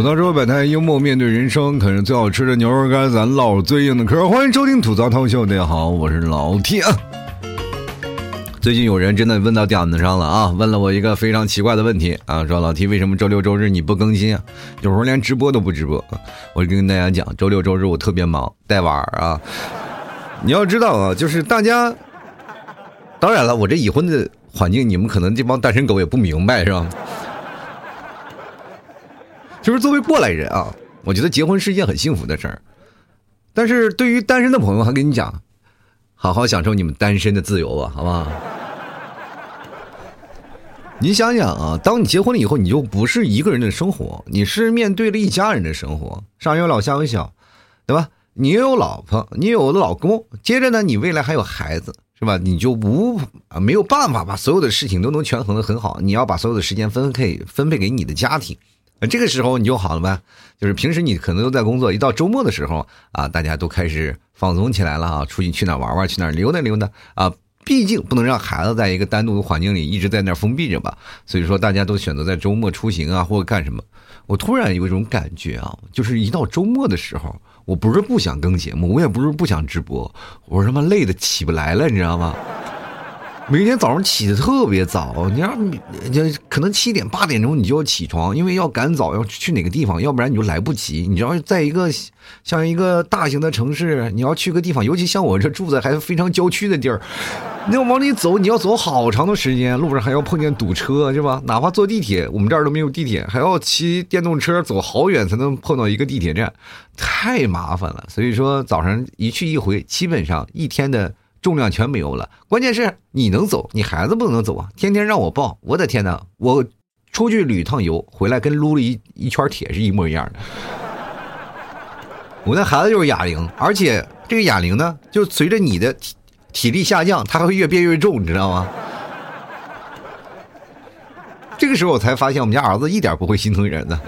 吐槽说百态幽默面对人生，啃着最好吃的牛肉干，咱唠最硬的嗑。欢迎收听吐槽涛秀，大家好，我是老 T 啊。最近有人真的问到点子上了啊，问了我一个非常奇怪的问题啊，说老 T 为什么周六周日你不更新啊？有时候连直播都不直播。我跟大家讲，周六周日我特别忙，带娃儿啊。你要知道啊，就是大家，当然了，我这已婚的环境，你们可能这帮单身狗也不明白是吧？就是作为过来人啊，我觉得结婚是一件很幸福的事儿，但是对于单身的朋友，还跟你讲，好好享受你们单身的自由吧，好不好？你想想啊，当你结婚了以后，你就不是一个人的生活，你是面对了一家人的生活，上有老下有小，对吧？你有老婆，你有老公，接着呢，你未来还有孩子，是吧？你就无啊没有办法把所有的事情都能权衡的很好，你要把所有的时间分配分配给你的家庭，这个时候你就好了呗。就是平时你可能都在工作，一到周末的时候啊，大家都开始放松起来了啊，出去去哪玩玩，去哪溜达溜达啊。毕竟不能让孩子在一个单独的环境里一直在那封闭着吧，所以说大家都选择在周末出行啊，或者干什么。我突然有一种感觉啊，就是一到周末的时候，我不是不想更节目，我也不是不想直播，我他妈累的起不来了，你知道吗？每天早上起的特别早，你让就可能七点八点钟你就要起床，因为要赶早要去哪个地方，要不然你就来不及。你知道，在一个像一个大型的城市，你要去个地方，尤其像我这住在还非常郊区的地儿，你要往里走，你要走好长的时间，路上还要碰见堵车，是吧？哪怕坐地铁，我们这儿都没有地铁，还要骑电动车走好远才能碰到一个地铁站，太麻烦了。所以说，早上一去一回，基本上一天的。重量全没有了，关键是你能走，你孩子不能走啊！天天让我抱，我的天哪！我出去旅趟游，回来跟撸了一一圈铁是一模一样的。我那孩子就是哑铃，而且这个哑铃呢，就随着你的体体力下降，它会越变越重，你知道吗？这个时候我才发现，我们家儿子一点不会心疼人呢。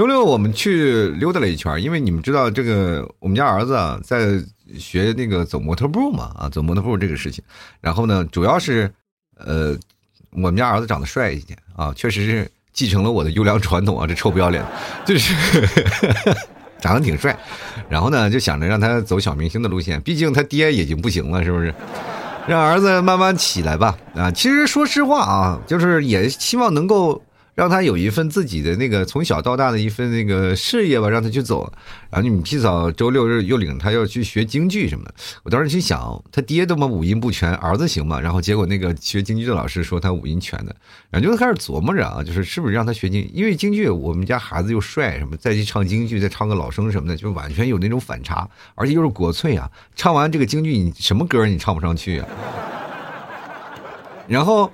周六我们去溜达了一圈，因为你们知道这个，我们家儿子啊在学那个走模特步嘛，啊，走模特步这个事情。然后呢，主要是，呃，我们家儿子长得帅一点啊，确实是继承了我的优良传统啊，这臭不要脸，就是长得挺帅。然后呢，就想着让他走小明星的路线，毕竟他爹已经不行了，是不是？让儿子慢慢起来吧。啊，其实说实话啊，就是也希望能够。让他有一份自己的那个从小到大的一份那个事业吧，让他去走。然后你们提早周六日又领他要去学京剧什么的。我当时心想，他爹他妈五音不全，儿子行吗？然后结果那个学京剧的老师说他五音全的，然后就开始琢磨着啊，就是是不是让他学京？因为京剧我们家孩子又帅什么，再去唱京剧，再唱个老生什么的，就完全有那种反差，而且又是国粹啊。唱完这个京剧，你什么歌你唱不上去啊？然后。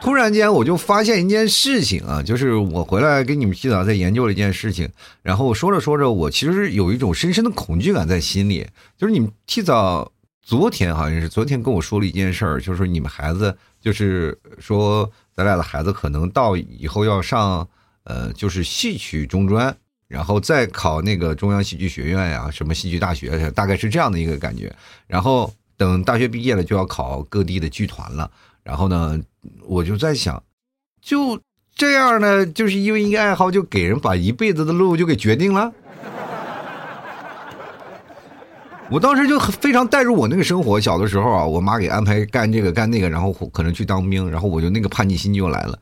突然间，我就发现一件事情啊，就是我回来跟你们洗澡，在研究了一件事情。然后说着说着，我其实有一种深深的恐惧感在心里。就是你们提早昨天好像是昨天跟我说了一件事儿，就是你们孩子，就是说咱俩的孩子可能到以后要上呃，就是戏曲中专，然后再考那个中央戏剧学院呀，什么戏剧大学，大概是这样的一个感觉。然后等大学毕业了，就要考各地的剧团了。然后呢，我就在想，就这样呢，就是因为一个爱好，就给人把一辈子的路就给决定了。我当时就非常带入我那个生活，小的时候啊，我妈给安排干这个干那个，然后可能去当兵，然后我就那个叛逆心就来了。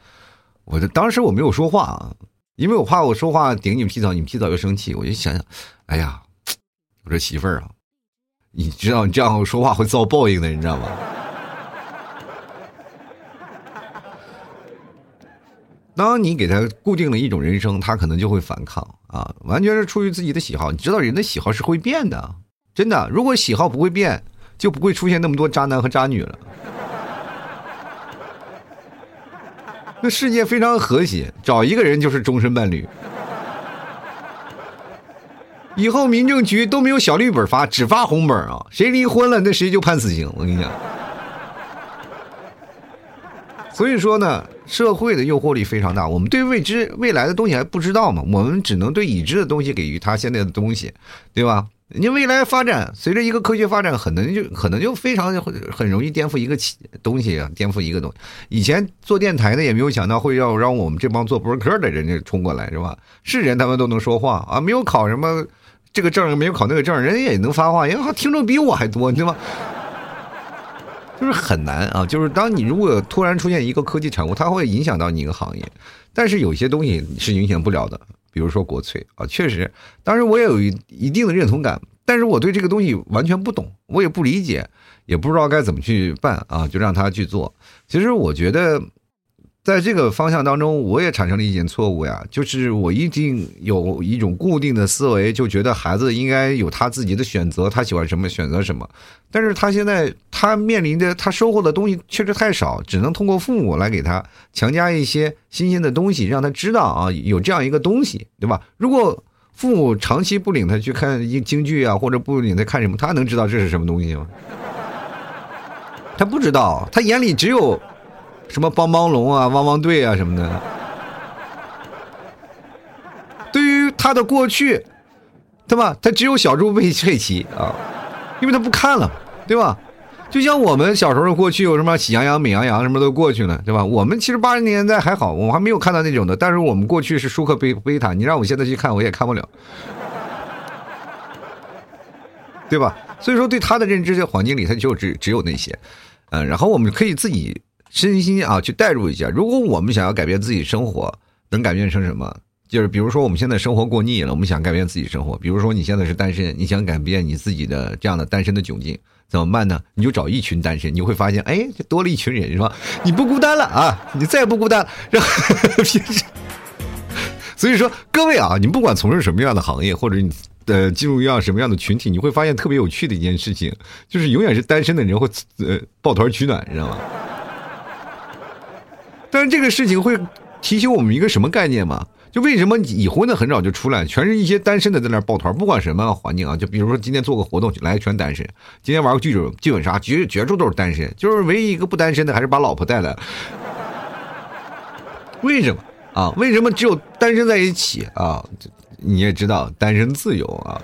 我就当时我没有说话啊，因为我怕我说话顶你们皮草，你们皮草又生气。我就想想，哎呀，我这媳妇儿啊，你知道你这样说话会遭报应的，你知道吗？当你给他固定了一种人生，他可能就会反抗啊，完全是出于自己的喜好。你知道人的喜好是会变的，真的。如果喜好不会变，就不会出现那么多渣男和渣女了。那世界非常和谐，找一个人就是终身伴侣。以后民政局都没有小绿本发，只发红本啊！谁离婚了，那谁就判死刑。我跟你讲。所以说呢，社会的诱惑力非常大。我们对未知未来的东西还不知道嘛，我们只能对已知的东西给予它现在的东西，对吧？你未来发展，随着一个科学发展，可能就可能就非常很容易颠覆一个东西啊，颠覆一个东西。以前做电台的也没有想到会要让我们这帮做博客的人家冲过来，是吧？是人他们都能说话啊，没有考什么这个证，没有考那个证，人家也能发话，因为听众比我还多，对吧？就是很难啊，就是当你如果突然出现一个科技产物，它会影响到你一个行业，但是有些东西是影响不了的。比如说国粹啊，确实，当时我也有一一定的认同感，但是我对这个东西完全不懂，我也不理解，也不知道该怎么去办啊，就让他去做。其实我觉得。在这个方向当中，我也产生了一点错误呀，就是我一定有一种固定的思维，就觉得孩子应该有他自己的选择，他喜欢什么选择什么。但是他现在他面临的他收获的东西确实太少，只能通过父母来给他强加一些新鲜的东西，让他知道啊有这样一个东西，对吧？如果父母长期不领他去看一京剧啊，或者不领他看什么，他能知道这是什么东西吗？他不知道，他眼里只有。什么帮帮龙啊，汪汪队啊什么的，对于他的过去，对吧？他只有小猪佩佩奇啊，因为他不看了，对吧？就像我们小时候的过去有什么喜羊羊、美羊羊什么都过去了，对吧？我们其实八十年代还好，我还没有看到那种的，但是我们过去是舒克贝贝塔，你让我现在去看，我也看不了，对吧？所以说，对他的认知的环境里，他就只只有那些，嗯，然后我们可以自己。身心啊，去代入一下。如果我们想要改变自己生活，能改变成什么？就是比如说，我们现在生活过腻了，我们想改变自己生活。比如说，你现在是单身，你想改变你自己的这样的单身的窘境，怎么办呢？你就找一群单身，你会发现，哎，多了一群人，是吧？你不孤单了啊，你再也不孤单了。所以说，各位啊，你不管从事什么样的行业，或者你呃进入一样什么样的群体，你会发现特别有趣的一件事情，就是永远是单身的人会呃抱团取暖，你知道吗？但是这个事情会提醒我们一个什么概念吗？就为什么已婚的很早就出来，全是一些单身的在那抱团，不管什么环境啊，就比如说今天做个活动来全单身，今天玩个剧本剧本杀绝绝处都是单身，就是唯一一个不单身的还是把老婆带来。为什么啊？为什么只有单身在一起啊？你也知道单身自由啊，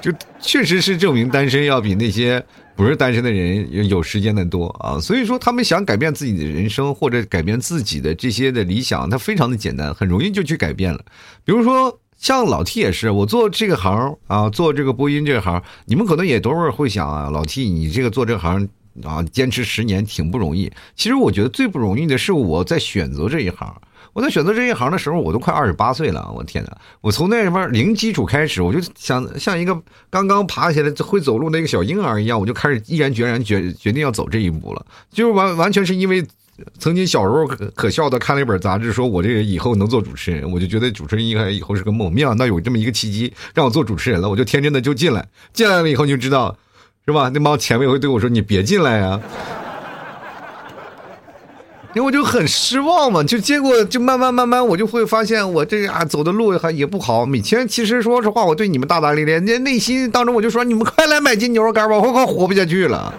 就确实是证明单身要比那些。不是单身的人有时间的多啊，所以说他们想改变自己的人生或者改变自己的这些的理想，他非常的简单，很容易就去改变了。比如说像老 T 也是，我做这个行啊，做这个播音这行，你们可能也都是会想啊，老 T 你这个做这行啊，坚持十年挺不容易。其实我觉得最不容易的是我在选择这一行。我在选择这一行的时候，我都快二十八岁了。我天哪！我从那什么零基础开始，我就想像一个刚刚爬起来会走路的一个小婴儿一样，我就开始毅然决然决决定要走这一步了。就是完完全是因为曾经小时候可可笑的看了一本杂志，说我这个以后能做主持人，我就觉得主持人应该以后是个梦。没想到有这么一个契机让我做主持人了，我就天真的就进来。进来了以后你就知道，是吧？那帮前辈会对我说：“你别进来呀。”因为我就很失望嘛，就结果就慢慢慢慢，我就会发现我这啊走的路还也不好。每天其实说实话，我对你们大大咧咧，那内心当中我就说，你们快来买斤牛肉干吧，我快活不下去了。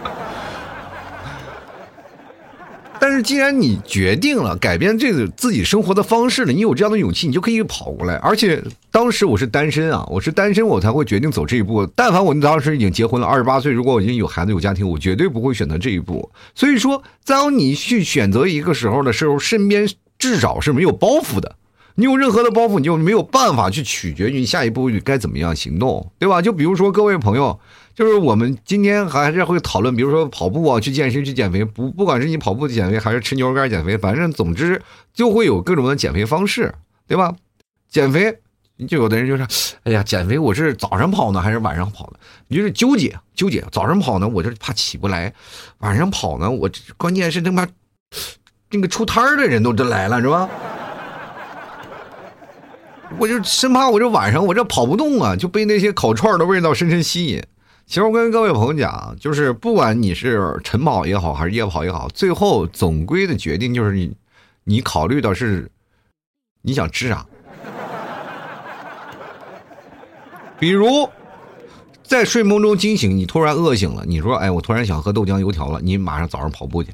但是既然你决定了改变这个自己生活的方式了，你有这样的勇气，你就可以跑过来。而且当时我是单身啊，我是单身，我才会决定走这一步。但凡我当时已经结婚了，二十八岁，如果我已经有孩子有家庭，我绝对不会选择这一步。所以说，当你去选择一个时候的时候，身边至少是没有包袱的。你有任何的包袱，你就没有办法去取决于下一步该怎么样行动，对吧？就比如说各位朋友。就是我们今天还是会讨论，比如说跑步啊，去健身、去减肥，不不管是你跑步减肥，还是吃牛肉干减肥，反正总之就会有各种的减肥方式，对吧？减肥，就有的人就说：“哎呀，减肥我是早上跑呢，还是晚上跑呢？”你就是纠结纠结。早上跑呢，我就怕起不来；晚上跑呢，我关键是他妈那个出摊的人都都来了，是吧？我就生怕我这晚上我这跑不动啊，就被那些烤串的味道深深吸引。其实我跟各位朋友讲，就是不管你是晨跑也好，还是夜跑也好，最后总归的决定就是你，你考虑的是你想吃啥。比如在睡梦中惊醒，你突然饿醒了，你说：“哎，我突然想喝豆浆油条了。”你马上早上跑步去。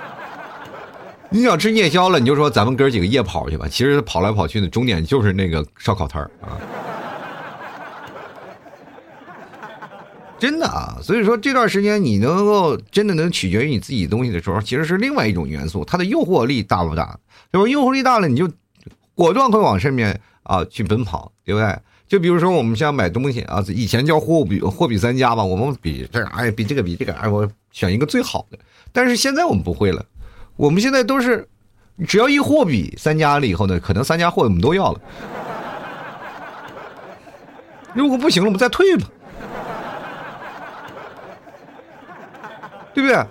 你想吃夜宵了，你就说咱们哥几个夜跑去吧。其实跑来跑去的终点就是那个烧烤摊儿啊。真的啊，所以说这段时间你能够真的能取决于你自己东西的时候，其实是另外一种元素，它的诱惑力大不大？对吧？诱惑力大了，你就果断会往上面啊去奔跑，对不对？就比如说我们像买东西啊，以前叫货比货比三家吧，我们比这哎比这个比这个哎，我选一个最好的。但是现在我们不会了，我们现在都是只要一货比三家了以后呢，可能三家货我们都要了。如果不行了，我们再退吧。对不对？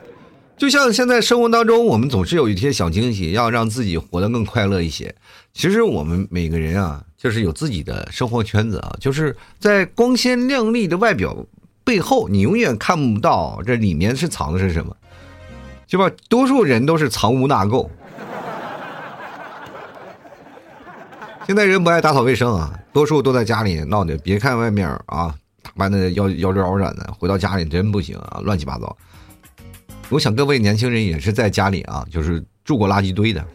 就像现在生活当中，我们总是有一些小惊喜，要让自己活得更快乐一些。其实我们每个人啊，就是有自己的生活圈子啊，就是在光鲜亮丽的外表背后，你永远看不到这里面是藏的是什么，对吧？多数人都是藏污纳垢。现在人不爱打扫卫生啊，多数都在家里闹的。别看外面啊，打扮的妖妖娆娆的，回到家里真不行啊，乱七八糟。我想各位年轻人也是在家里啊，就是住过垃圾堆的。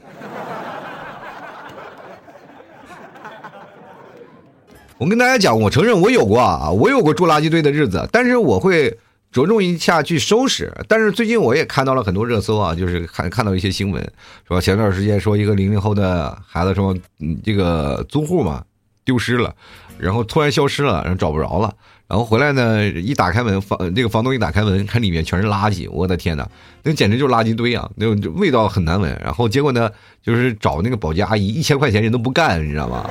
我跟大家讲，我承认我有过啊，我有过住垃圾堆的日子，但是我会着重一下去收拾。但是最近我也看到了很多热搜啊，就是看看到一些新闻，说前段时间说一个零零后的孩子说，嗯，这个租户嘛丢失了，然后突然消失了，然后找不着了。然后回来呢，一打开门，房这个房东一打开门，看里面全是垃圾，我的天哪，那简直就是垃圾堆啊，那味道很难闻。然后结果呢，就是找那个保洁阿姨，一千块钱人都不干，你知道吗？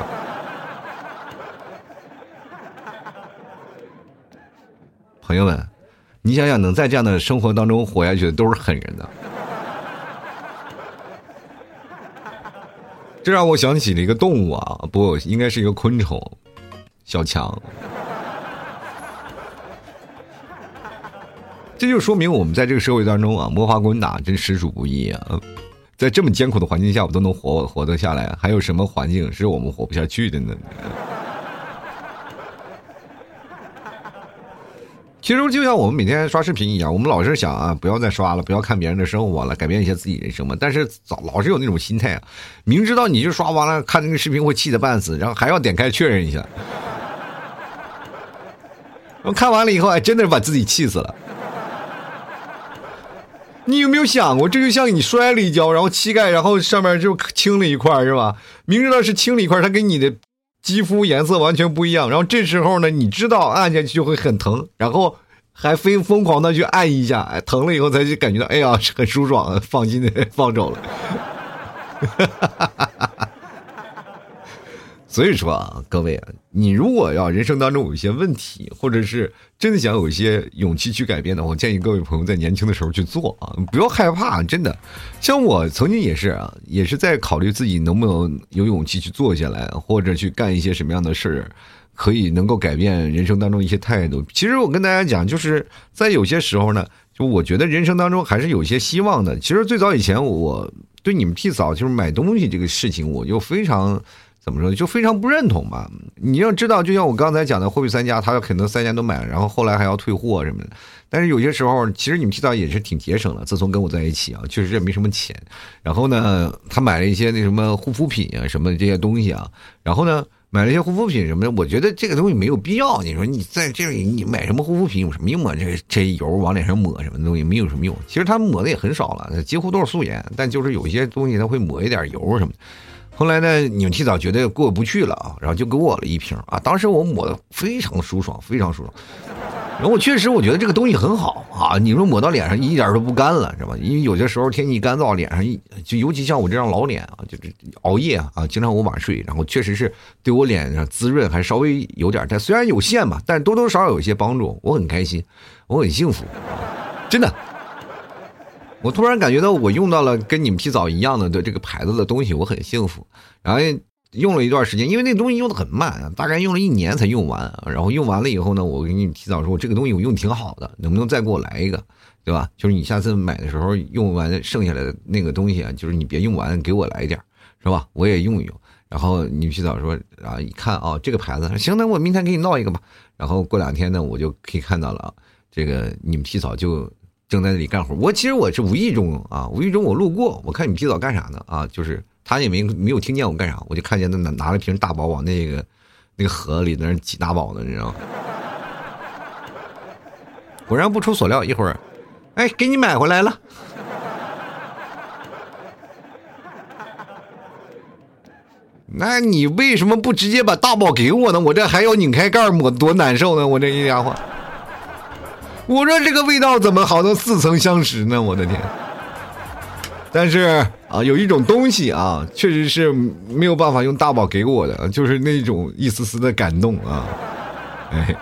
朋友们，你想想，能在这样的生活当中活下去的都是狠人的。这让我想起了一个动物啊，不，应该是一个昆虫，小强。这就说明我们在这个社会当中啊，摸爬滚打真实属不易啊！在这么艰苦的环境下，我都能活活得下来，还有什么环境是我们活不下去的呢？其实就像我们每天刷视频一样，我们老是想啊，不要再刷了，不要看别人的生活了，改变一些自己人生嘛。但是老老是有那种心态啊，明知道你就刷完了，看那个视频会气得半死，然后还要点开确认一下。我看完了以后，还真的是把自己气死了。你有没有想过，这就像你摔了一跤，然后膝盖，然后上面就青了一块，是吧？明知道是青了一块，他给你的肌肤颜色完全不一样。然后这时候呢，你知道按下去就会很疼，然后还非疯狂的去按一下，哎，疼了以后才去感觉到，哎呀，很舒爽，放心的放走了。哈哈哈哈哈所以说啊，各位啊，你如果要人生当中有一些问题，或者是真的想有一些勇气去改变的话，我建议各位朋友在年轻的时候去做啊，不要害怕，真的。像我曾经也是啊，也是在考虑自己能不能有勇气去做下来，或者去干一些什么样的事儿，可以能够改变人生当中一些态度。其实我跟大家讲，就是在有些时候呢，就我觉得人生当中还是有一些希望的。其实最早以前，我对你们替嫂就是买东西这个事情，我就非常。怎么说就非常不认同吧？你要知道，就像我刚才讲的，货币三家，他可能三家都买了，然后后来还要退货什么的。但是有些时候，其实你们提到也是挺节省的。自从跟我在一起啊，确实也没什么钱。然后呢，他买了一些那什么护肤品啊，什么这些东西啊。然后呢，买了一些护肤品什么的，我觉得这个东西没有必要。你说你在这里你买什么护肤品有什么用啊？这这油往脸上抹什么东西没有什么用。其实他抹的也很少了，几乎都是素颜。但就是有些东西他会抹一点油什么的。后来呢，你们提早觉得过不去了啊，然后就给我了一瓶啊。当时我抹的非常舒爽，非常舒爽。然后我确实我觉得这个东西很好啊，你说抹到脸上一点都不干了，是吧？因为有些时候天气干燥，脸上一就尤其像我这张老脸啊，就是熬夜啊，经常我晚睡，然后确实是对我脸上滋润还稍微有点，但虽然有限吧，但多多少少有一些帮助，我很开心，我很幸福，真的。我突然感觉到我用到了跟你们提早一样的的这个牌子的东西，我很幸福。然后用了一段时间，因为那东西用的很慢，大概用了一年才用完。然后用完了以后呢，我给你提早说，我这个东西我用挺好的，能不能再给我来一个，对吧？就是你下次买的时候用完剩下来的那个东西啊，就是你别用完，给我来一点，是吧？我也用一用。然后你提早说啊，一看啊，这个牌子行，那我明天给你闹一个吧。然后过两天呢，我就可以看到了，这个你们提早就。正在那里干活，我其实我是无意中啊，无意中我路过，我看你提早干啥呢啊？就是他也没没有听见我干啥，我就看见他拿拿了瓶大宝往那个那个盒里那挤大宝呢，你知道吗？果然不出所料，一会儿，哎，给你买回来了。那你为什么不直接把大宝给我呢？我这还要拧开盖抹，多难受呢！我这一家伙，我说这个味道怎么好像似曾相识呢？我的天！但是啊，有一种东西啊，确实是没有办法用大宝给我的，就是那种一丝丝的感动啊，哎。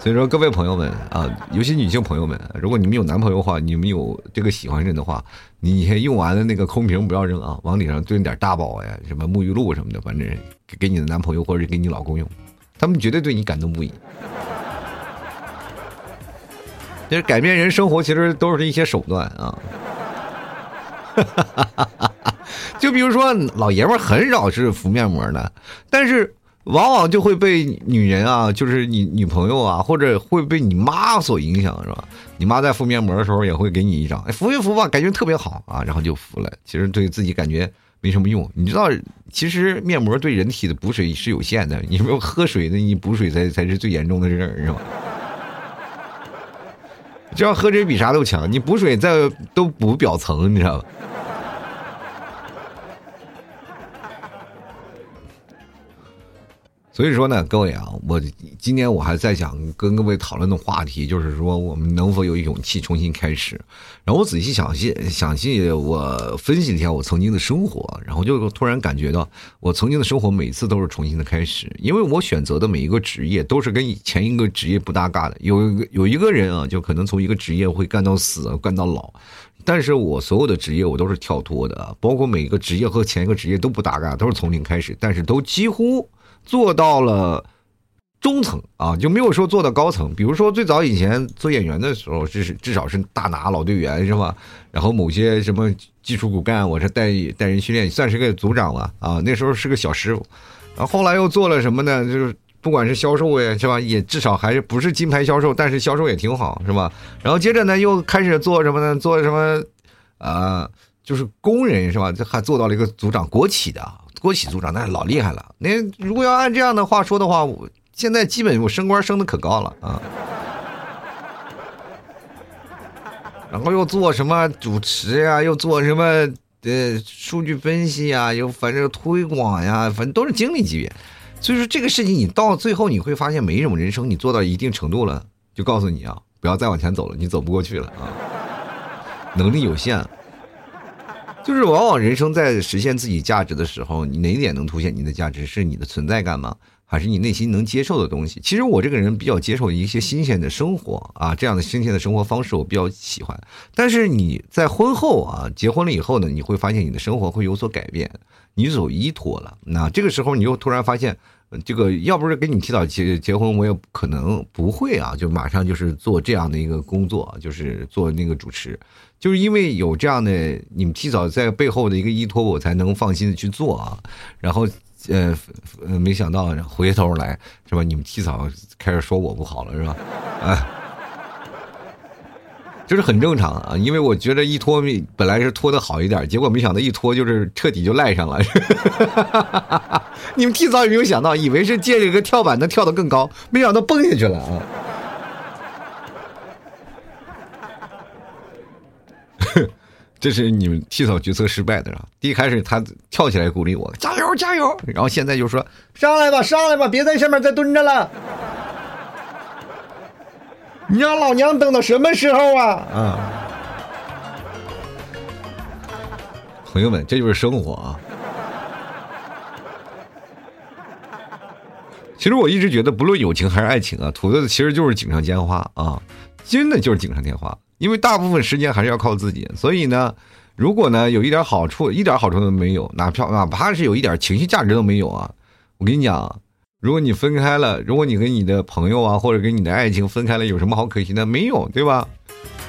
所以说，各位朋友们啊，尤其女性朋友们，如果你们有男朋友的话，你们有这个喜欢人的话，你先用完了那个空瓶不要扔啊，往脸上蹲点大宝呀，什么沐浴露什么的，反正给给你的男朋友或者给你老公用，他们绝对对你感动不已。就是改变人生活，其实都是一些手段啊。就比如说，老爷们很少是敷面膜的，但是。往往就会被女人啊，就是你女朋友啊，或者会被你妈所影响，是吧？你妈在敷面膜的时候也会给你一张，哎，敷一敷吧，感觉特别好啊，然后就敷了。其实对自己感觉没什么用。你知道，其实面膜对人体的补水是有限的，你没有喝水的，你补水才才是最严重的事儿，是吧？这样喝水比啥都强，你补水再都补表层，你知道吧？所以说呢，各位啊，我今天我还在想跟各位讨论的话题，就是说我们能否有勇气重新开始。然后我仔细想细想细，我分析了一下我曾经的生活，然后就突然感觉到，我曾经的生活每次都是重新的开始，因为我选择的每一个职业都是跟以前一个职业不搭嘎的。有一个有一个人啊，就可能从一个职业会干到死，干到老，但是我所有的职业我都是跳脱的，包括每一个职业和前一个职业都不搭嘎，都是从零开始，但是都几乎。做到了中层啊，就没有说做到高层。比如说最早以前做演员的时候，至至少是大拿老队员是吧？然后某些什么技术骨干，我是带带人训练，算是个组长了啊。那时候是个小师傅，然后后来又做了什么呢？就是不管是销售呀，是吧？也至少还是不是金牌销售，但是销售也挺好，是吧？然后接着呢，又开始做什么呢？做什么？啊，就是工人是吧？这还做到了一个组长，国企的。国企组长那老厉害了，那如果要按这样的话说的话，我现在基本我升官升的可高了啊。然后又做什么主持呀，又做什么呃数据分析呀，又反正推广呀，反正都是经理级别。所以说这个事情你到最后你会发现，每一种人生你做到一定程度了，就告诉你啊，不要再往前走了，你走不过去了啊，能力有限。就是往往人生在实现自己价值的时候，你哪一点能凸显你的价值？是你的存在感吗？还是你内心能接受的东西？其实我这个人比较接受一些新鲜的生活啊，这样的新鲜的生活方式我比较喜欢。但是你在婚后啊，结婚了以后呢，你会发现你的生活会有所改变，你走依托了。那这个时候你又突然发现，这个要不是给你提早结结婚，我也可能不会啊，就马上就是做这样的一个工作，就是做那个主持。就是因为有这样的你们提早在背后的一个依托，我才能放心的去做啊。然后，呃，没想到回头来是吧？你们提早开始说我不好了是吧？啊，就是很正常啊。因为我觉得一拖本来是拖的好一点，结果没想到一拖就是彻底就赖上了。你们提早有没有想到？以为是借这个跳板能跳得更高，没想到蹦下去了啊。这是你们提早决策失败的啊！第一开始他跳起来鼓励我，加油加油，然后现在就说上来吧上来吧，别在下面再蹲着了。你让老娘等到什么时候啊？啊！朋友们，这就是生活啊！其实我一直觉得，不论友情还是爱情啊，图的其实就是锦上添花啊，真的就是锦上添花。因为大部分时间还是要靠自己，所以呢，如果呢有一点好处，一点好处都没有，哪怕哪怕是有一点情绪价值都没有啊！我跟你讲，如果你分开了，如果你跟你的朋友啊，或者跟你的爱情分开了，有什么好可惜的？没有，对吧？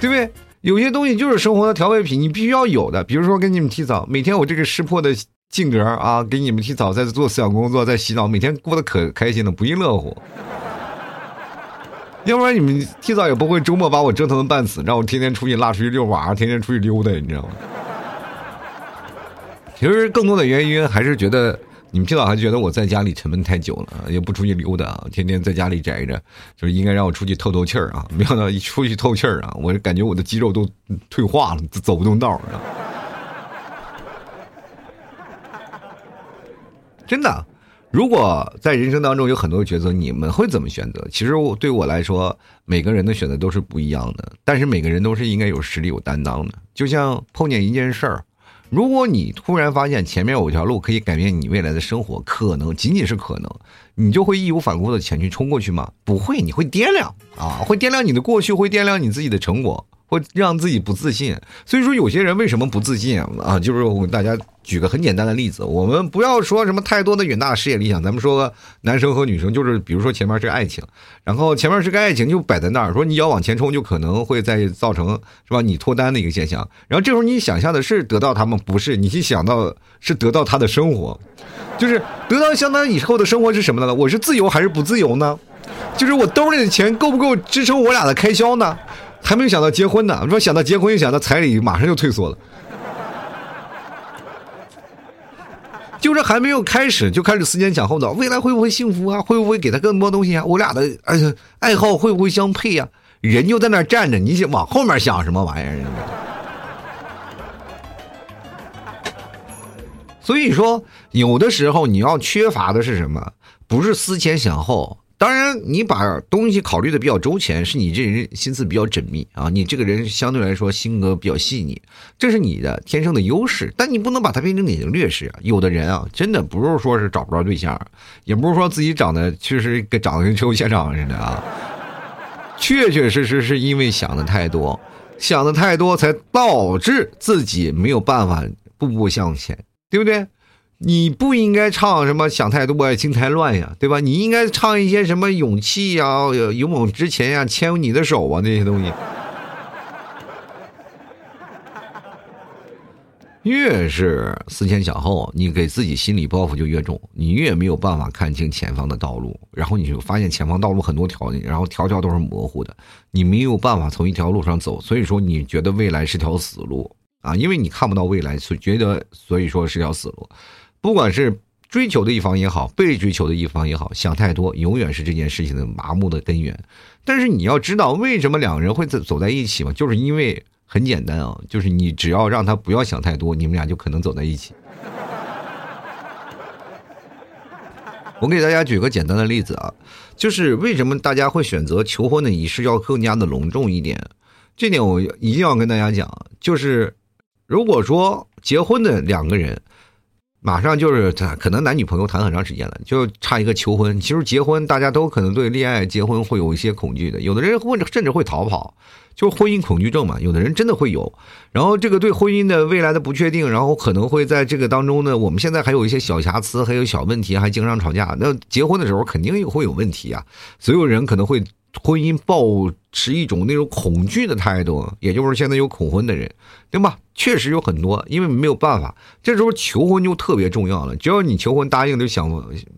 对不对？有些东西就是生活的调味品，你必须要有的。比如说跟你们提早，每天我这个识破的性格啊，给你们提早在做思想工作，在洗澡，每天过得可开心了，不亦乐乎。要不然你们提早也不会周末把我折腾的半死，让我天天出去拉出去遛娃，天天出去溜达，你知道吗？其实更多的原因还是觉得你们青岛还觉得我在家里沉闷太久了，也不出去溜达，天天在家里宅着，就是应该让我出去透透气儿啊！没想到一出去透气儿啊，我感觉我的肌肉都退化了，走不动道儿。真的，如果在人生当中有很多抉择，你们会怎么选择？其实我对我来说，每个人的选择都是不一样的，但是每个人都是应该有实力、有担当的。就像碰见一件事儿。如果你突然发现前面有条路可以改变你未来的生活，可能仅仅是可能，你就会义无反顾的前去冲过去吗？不会，你会掂量啊，会掂量你的过去，会掂量你自己的成果。会让自己不自信，所以说有些人为什么不自信啊？就是我给大家举个很简单的例子，我们不要说什么太多的远大的事业理想，咱们说男生和女生，就是比如说前面是爱情，然后前面是个爱情就摆在那儿，说你要往前冲，就可能会再造成是吧？你脱单的一个现象。然后这时候你想象的是得到他们，不是你去想到是得到他的生活，就是得到相当以后的生活是什么呢？我是自由还是不自由呢？就是我兜里的钱够不够支撑我俩的开销呢？还没有想到结婚呢，说想到结婚，又想到彩礼，马上就退缩了。就是还没有开始，就开始思前想后的，未来会不会幸福啊？会不会给他更多东西啊？我俩的哎爱好会不会相配呀？人就在那站着，你想往后面想什么玩意儿？所以说，有的时候你要缺乏的是什么？不是思前想后。当然，你把东西考虑的比较周全，是你这人心思比较缜密啊。你这个人相对来说性格比较细腻，这是你的天生的优势。但你不能把它变成你的劣势啊。有的人啊，真的不是说是找不着对象，也不是说自己长得确实跟长得跟车现场似的啊，确确实实是因为想的太多，想的太多才导致自己没有办法步步向前，对不对？你不应该唱什么想太多呀，心太乱呀，对吧？你应该唱一些什么勇气呀、勇往直前呀、牵你的手啊那些东西。越是思前想后，你给自己心理包袱就越重，你越没有办法看清前方的道路，然后你就发现前方道路很多条，然后条条都是模糊的，你没有办法从一条路上走，所以说你觉得未来是条死路啊，因为你看不到未来，所觉得所以说是条死路。不管是追求的一方也好，被追求的一方也好，想太多永远是这件事情的麻木的根源。但是你要知道，为什么两个人会走走在一起嘛？就是因为很简单啊，就是你只要让他不要想太多，你们俩就可能走在一起。我给大家举个简单的例子啊，就是为什么大家会选择求婚的仪式要更加的隆重一点？这点我一定要跟大家讲，就是如果说结婚的两个人。马上就是他，可能男女朋友谈很长时间了，就差一个求婚。其实结婚，大家都可能对恋爱、结婚会有一些恐惧的，有的人或者甚至会逃跑，就婚姻恐惧症嘛。有的人真的会有，然后这个对婚姻的未来的不确定，然后可能会在这个当中呢，我们现在还有一些小瑕疵，还有小问题，还经常吵架。那结婚的时候肯定会有问题啊，所有人可能会。婚姻保持一种那种恐惧的态度，也就是现在有恐婚的人，对吧？确实有很多，因为没有办法，这时候求婚就特别重要了。只要你求婚答应，就想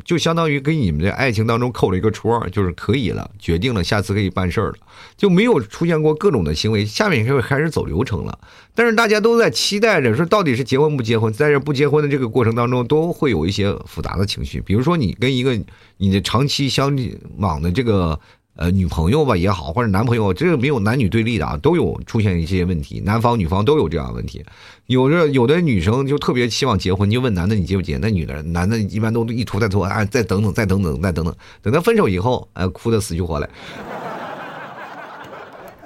就相当于给你们的爱情当中扣了一个戳，就是可以了，决定了，下次可以办事儿了，就没有出现过各种的行为。下面就开始走流程了，但是大家都在期待着说，到底是结婚不结婚？在这不结婚的这个过程当中，都会有一些复杂的情绪，比如说你跟一个你的长期相往的这个。呃，女朋友吧也好，或者男朋友，这个没有男女对立的啊，都有出现一些问题，男方女方都有这样的问题。有的有的女生就特别期望结婚，你就问男的你结不结？那女的男的一般都一拖再拖，啊，再等等，再等等，再等等，等到分手以后，哎，哭的死去活来。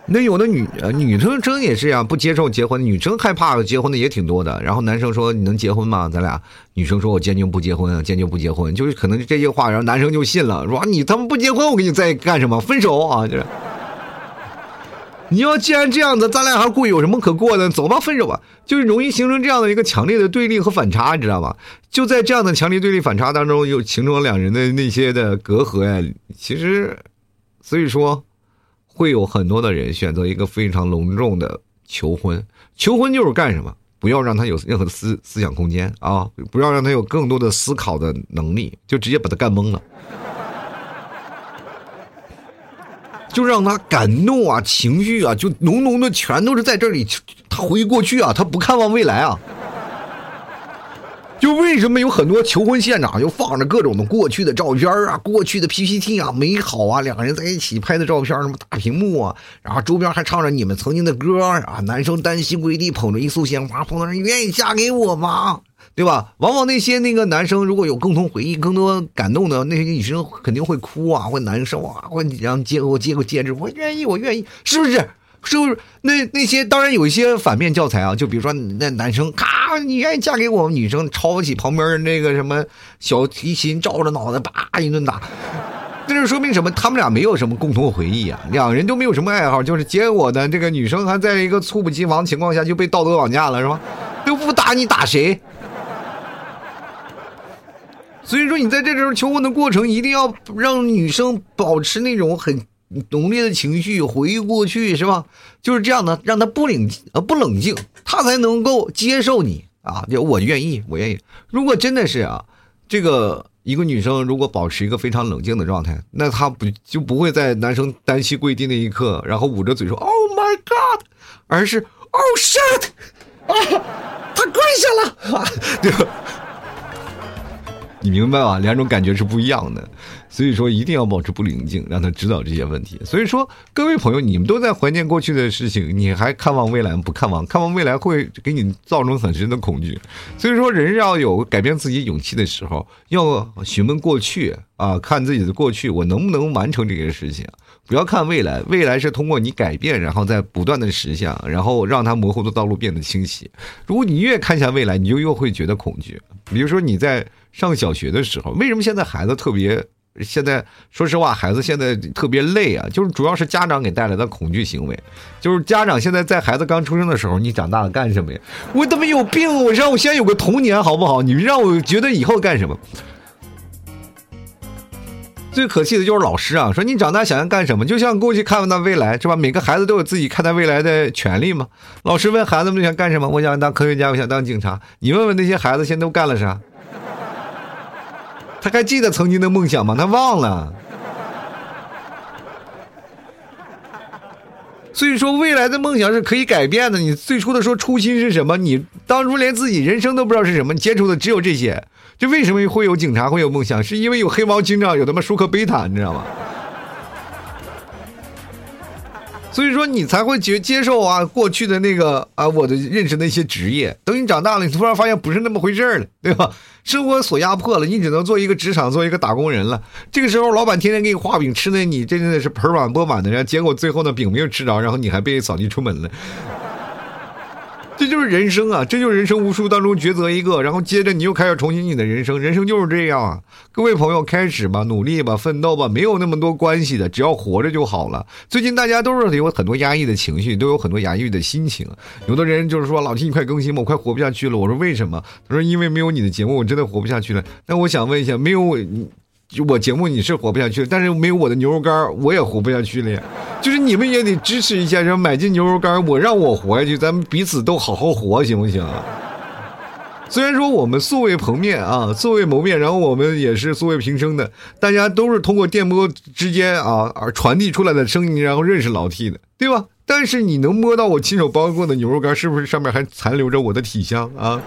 那有的女女生真也是呀，不接受结婚，女生害怕结婚的也挺多的。然后男生说你能结婚吗？咱俩女生说我坚决不结婚，坚决不结婚，就是可能这些话，然后男生就信了，说你他妈不结婚，我跟你在干什么？分手啊！就是 你要既然这样子，咱俩还过有什么可过的？走吧，分手吧，就是容易形成这样的一个强烈的对立和反差，你知道吗？就在这样的强烈对立反差当中，又形成了两人的那些的隔阂呀。其实，所以说。会有很多的人选择一个非常隆重的求婚，求婚就是干什么？不要让他有任何的思思想空间啊！不要让他有更多的思考的能力，就直接把他干懵了，就让他感动啊，情绪啊，就浓浓的全都是在这里，他回忆过去啊，他不看望未来啊。就为什么有很多求婚现场就放着各种的过去的照片啊，过去的 PPT 啊，美好啊，两个人在一起拍的照片，什么大屏幕啊，然后周边还唱着你们曾经的歌啊，男生单膝跪地捧着一束鲜花，捧着人愿意嫁给我吗？对吧？往往那些那个男生如果有共同回忆、更多感动的那些女生肯定会哭啊，会难受啊，会让接过接过戒指，我愿意，我愿意，是不是？是不是？那那些当然有一些反面教材啊，就比如说那男生，咔，你愿意嫁给我？女生抄起旁边那个什么小提琴，照着脑袋叭一顿打。这就说明什么？他们俩没有什么共同回忆啊，两人都没有什么爱好，就是结果呢，这个女生还在一个猝不及防情况下就被道德绑架了，是吧？都不打你打谁？所以说，你在这时候求婚的过程，一定要让女生保持那种很浓烈的情绪，回忆过去，是吧？就是这样的，让他不冷呃不冷静，他才能够接受你啊！就我愿意，我愿意。如果真的是啊，这个一个女生如果保持一个非常冷静的状态，那她不就不会在男生单膝跪地那一刻，然后捂着嘴说 “Oh my God”，而是 “Oh shit”，啊，他跪下了，对吧？你明白吧？两种感觉是不一样的，所以说一定要保持不冷静，让他知道这些问题。所以说，各位朋友，你们都在怀念过去的事情，你还看望未来不看望？看望未来会给你造成很深的恐惧。所以说，人要有改变自己勇气的时候，要询问过去啊，看自己的过去，我能不能完成这些事情？不要看未来，未来是通过你改变，然后再不断的实现，然后让它模糊的道路变得清晰。如果你越看向未来，你就越会觉得恐惧。比如说你在。上小学的时候，为什么现在孩子特别？现在说实话，孩子现在特别累啊，就是主要是家长给带来的恐惧行为。就是家长现在在孩子刚出生的时候，你长大了干什么呀？我他妈有病！我让我先有个童年好不好？你让我觉得以后干什么？最可气的就是老师啊，说你长大想要干什么？就像过去看到未来是吧？每个孩子都有自己看待未来的权利嘛。老师问孩子们想干什么？我想当科学家，我想当警察。你问问那些孩子，现在都干了啥？他还记得曾经的梦想吗？他忘了。所以说，未来的梦想是可以改变的。你最初的说初心是什么？你当初连自己人生都不知道是什么，你接触的只有这些。就为什么会有警察会有梦想？是因为有黑猫警长，有他妈舒克贝塔，你知道吗？所以说你才会接接受啊，过去的那个啊，我的认识那些职业。等你长大了，你突然发现不是那么回事了，对吧？生活所压迫了，你只能做一个职场，做一个打工人了。这个时候，老板天天给你画饼吃的，你真的是盆满钵满的，然后结果最后呢，饼没有吃着，然后你还被扫地出门了。这就是人生啊！这就是人生无数当中抉择一个，然后接着你又开始重新你的人生。人生就是这样啊！各位朋友，开始吧，努力吧，奋斗吧，没有那么多关系的，只要活着就好了。最近大家都是有很多压抑的情绪，都有很多压抑的心情。有的人就是说：“老 T，你快更新吧，我快活不下去了。”我说：“为什么？”他说：“因为没有你的节目，我真的活不下去了。”那我想问一下，没有就我节目你是活不下去了，但是没有我的牛肉干我也活不下去了呀。就是你们也得支持一下，然后买进牛肉干我让我活下去，咱们彼此都好好活，行不行？虽然说我们素未谋面啊，素未谋面，然后我们也是素未平生的，大家都是通过电波之间啊而传递出来的声音，然后认识老 T 的，对吧？但是你能摸到我亲手包过的牛肉干，是不是上面还残留着我的体香啊？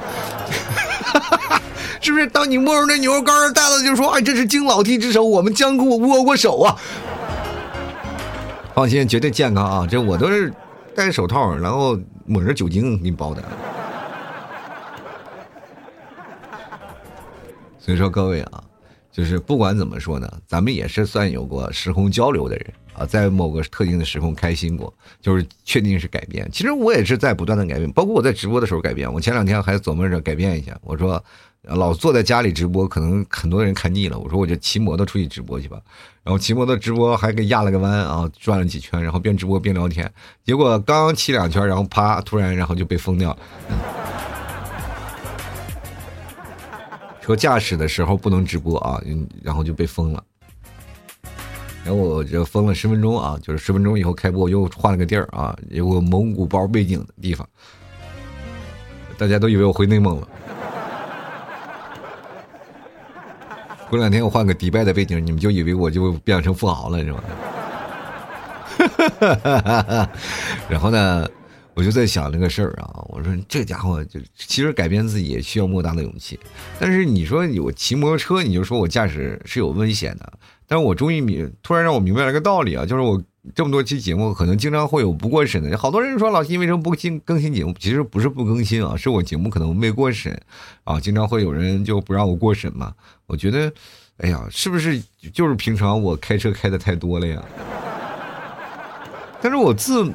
是不是？当你摸着那牛肉干袋子，就说：“哎，这是经老弟之手，我们江湖握过手啊。”放心，绝对健康啊！这我都是戴手套，然后抹着酒精给你包的。所以说，各位啊，就是不管怎么说呢，咱们也是算有过时空交流的人啊，在某个特定的时空开心过，就是确定是改变。其实我也是在不断的改变，包括我在直播的时候改变。我前两天还琢磨着改变一下，我说。老坐在家里直播，可能很多人看腻了。我说我就骑摩托出去直播去吧。然后骑摩托直播还给压了个弯啊，转了几圈，然后边直播边聊天。结果刚骑两圈，然后啪，突然然后就被封掉了。说驾驶的时候不能直播啊，然后就被封了。然后我就封了十分钟啊，就是十分钟以后开播，我又换了个地儿啊，有个蒙古包背景的地方。大家都以为我回内蒙了。过两天我换个迪拜的背景，你们就以为我就变成富豪了，是吧？然后呢，我就在想这个事儿啊，我说这家伙就其实改变自己也需要莫大的勇气。但是你说我骑摩托车，你就说我驾驶是有危险的。但是我终于明，突然让我明白了个道理啊，就是我这么多期节目，可能经常会有不过审的。好多人说老七为什么不新更新节目？其实不是不更新啊，是我节目可能没过审啊，经常会有人就不让我过审嘛。我觉得，哎呀，是不是就是平常我开车开的太多了呀？但是我自，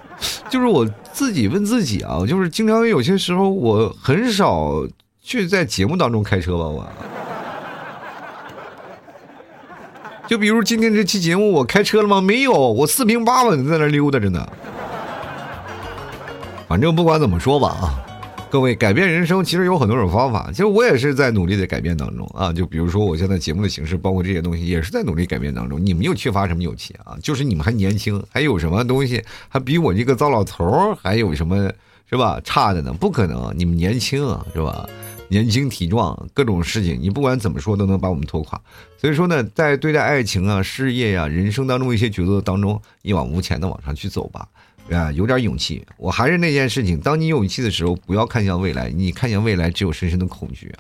就是我自己问自己啊，就是经常有些时候我很少去在节目当中开车吧，我。就比如今天这期节目，我开车了吗？没有，我四平八稳的在那溜达着呢。反正不管怎么说吧啊，各位改变人生其实有很多种方法，其实我也是在努力的改变当中啊。就比如说我现在节目的形式，包括这些东西，也是在努力改变当中。你们又缺乏什么勇气啊？就是你们还年轻，还有什么东西还比我这个糟老头还有什么是吧差的呢？不可能，你们年轻啊，是吧？年轻体壮，各种事情你不管怎么说都能把我们拖垮。所以说呢，在对待爱情啊、事业呀、人生当中一些抉择当中，一往无前的往上去走吧，啊，有点勇气。我还是那件事情，当你有勇气的时候，不要看向未来，你看向未来只有深深的恐惧，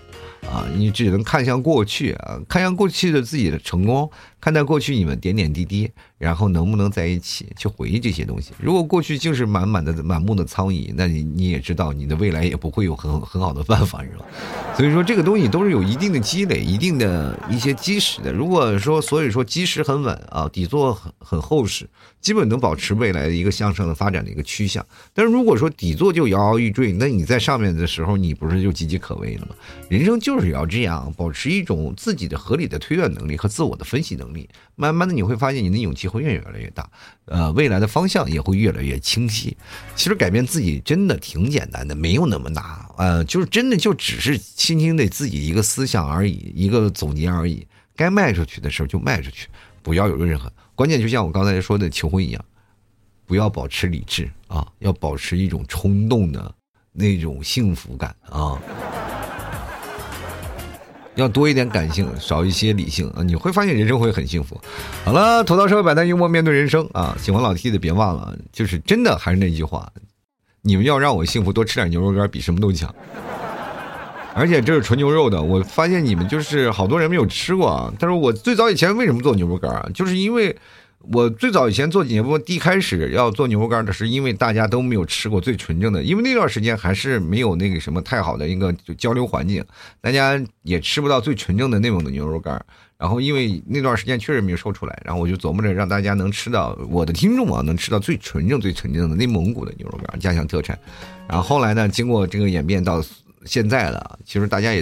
啊，你只能看向过去啊，看向过去的自己的成功。看待过去你们点点滴滴，然后能不能在一起去回忆这些东西？如果过去就是满满的满目的苍蝇，那你你也知道，你的未来也不会有很很好的办法，是吧？所以说这个东西都是有一定的积累、一定的一些基石的。如果说所以说基石很稳啊，底座很很厚实，基本能保持未来的一个向上的发展的一个趋向。但是如果说底座就摇摇欲坠，那你在上面的时候，你不是就岌岌可危了吗？人生就是要这样，保持一种自己的合理的推断能力和自我的分析能力。慢慢的你会发现你的勇气会越来越大，呃，未来的方向也会越来越清晰。其实改变自己真的挺简单的，没有那么难，呃，就是真的就只是轻轻的自己一个思想而已，一个总结而已。该卖出去的时候就卖出去，不要有任何关键，就像我刚才说的求婚一样，不要保持理智啊，要保持一种冲动的那种幸福感啊。要多一点感性，少一些理性啊！你会发现人生会很幸福。好了，吐槽社会百态，幽默面对人生啊！喜欢老 T 的别忘了，就是真的还是那句话，你们要让我幸福，多吃点牛肉干比什么都强。而且这是纯牛肉的，我发现你们就是好多人没有吃过啊。但是我最早以前为什么做牛肉干啊？就是因为。我最早以前做节目，第一开始要做牛肉干的是因为大家都没有吃过最纯正的，因为那段时间还是没有那个什么太好的一个交流环境，大家也吃不到最纯正的内蒙的牛肉干。然后因为那段时间确实没有说出来，然后我就琢磨着让大家能吃到我的听众啊，能吃到最纯正、最纯正的内蒙古的牛肉干，家乡特产。然后后来呢，经过这个演变到现在了，其实大家也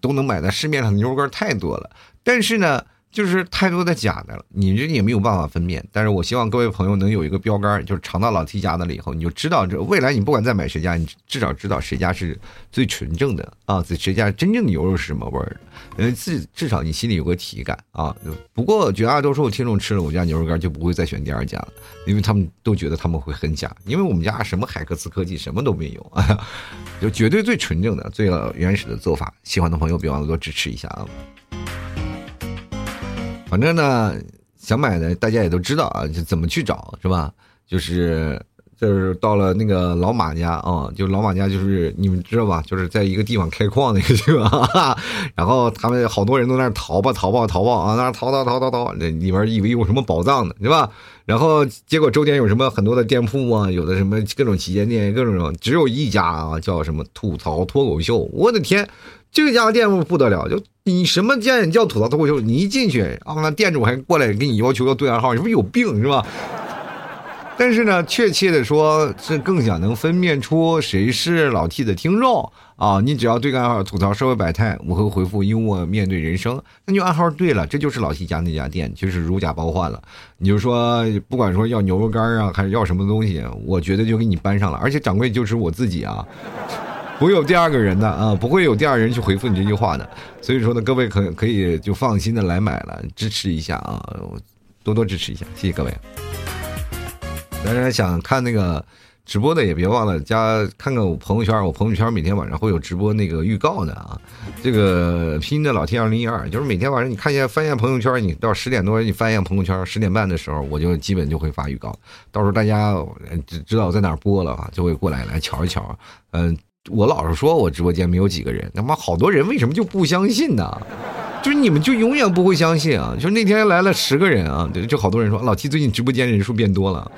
都能买到市面上的牛肉干太多了，但是呢。就是太多的假的了，你这也没有办法分辨。但是我希望各位朋友能有一个标杆，就是尝到老 T 家的了以后，你就知道这未来你不管再买谁家，你至少知道谁家是最纯正的啊，谁家真正的牛肉是什么味儿的。呃，至至少你心里有个体感啊。不过绝大多数听众吃了我家牛肉干就不会再选第二家了，因为他们都觉得他们会很假，因为我们家什么海克斯科技什么都没有啊，就绝对最纯正的、最原始的做法。喜欢的朋友别忘了多支持一下啊。反正呢，想买的大家也都知道啊，就怎么去找是吧？就是就是到了那个老马家啊，就老马家就是你们知道吧？就是在一个地方开矿那个地方，然后他们好多人都在那淘吧淘吧淘吧啊，那淘淘淘淘淘，那里边以为有什么宝藏呢，对吧？然后结果周边有什么很多的店铺啊，有的什么各种旗舰店，各种只有一家啊，叫什么吐槽脱口秀，我的天！这家店铺不得了，就你什么店叫吐槽脱口秀，你一进去啊，那店主还过来给你要求要对暗号，你不是有病是吧？但是呢，确切的说，是更想能分辨出谁是老 T 的听众啊。你只要对个暗号吐槽社会百态，我会回复幽默面对人生，那就暗号对了，这就是老 T 家那家店，就是如假包换了。你就说，不管说要牛肉干啊，还是要什么东西，我觉得就给你搬上了，而且掌柜就是我自己啊。不会有第二个人的啊，不会有第二人去回复你这句话的，所以说呢，各位可可以就放心的来买了，支持一下啊，多多支持一下，谢谢各位。当然想看那个直播的也别忘了加看看我朋友圈，我朋友圈每天晚上会有直播那个预告的啊。这个拼音的老天二零一二，就是每天晚上你看一下翻一下朋友圈，你到十点多你翻一下朋友圈，十点半的时候我就基本就会发预告，到时候大家知知道在哪播了啊，就会过来来瞧一瞧。嗯，我老是说我直播间没有几个人，他妈好多人为什么就不相信呢？就是你们就永远不会相信啊！就那天来了十个人啊，就好多人说老七最近直播间人数变多了。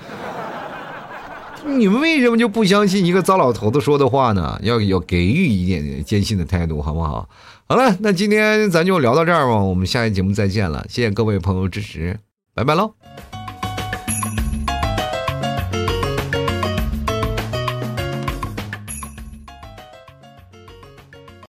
你们为什么就不相信一个糟老头子说的话呢？要要给予一点坚信的态度，好不好？好了，那今天咱就聊到这儿吧，我们下期节目再见了，谢谢各位朋友支持，拜拜喽。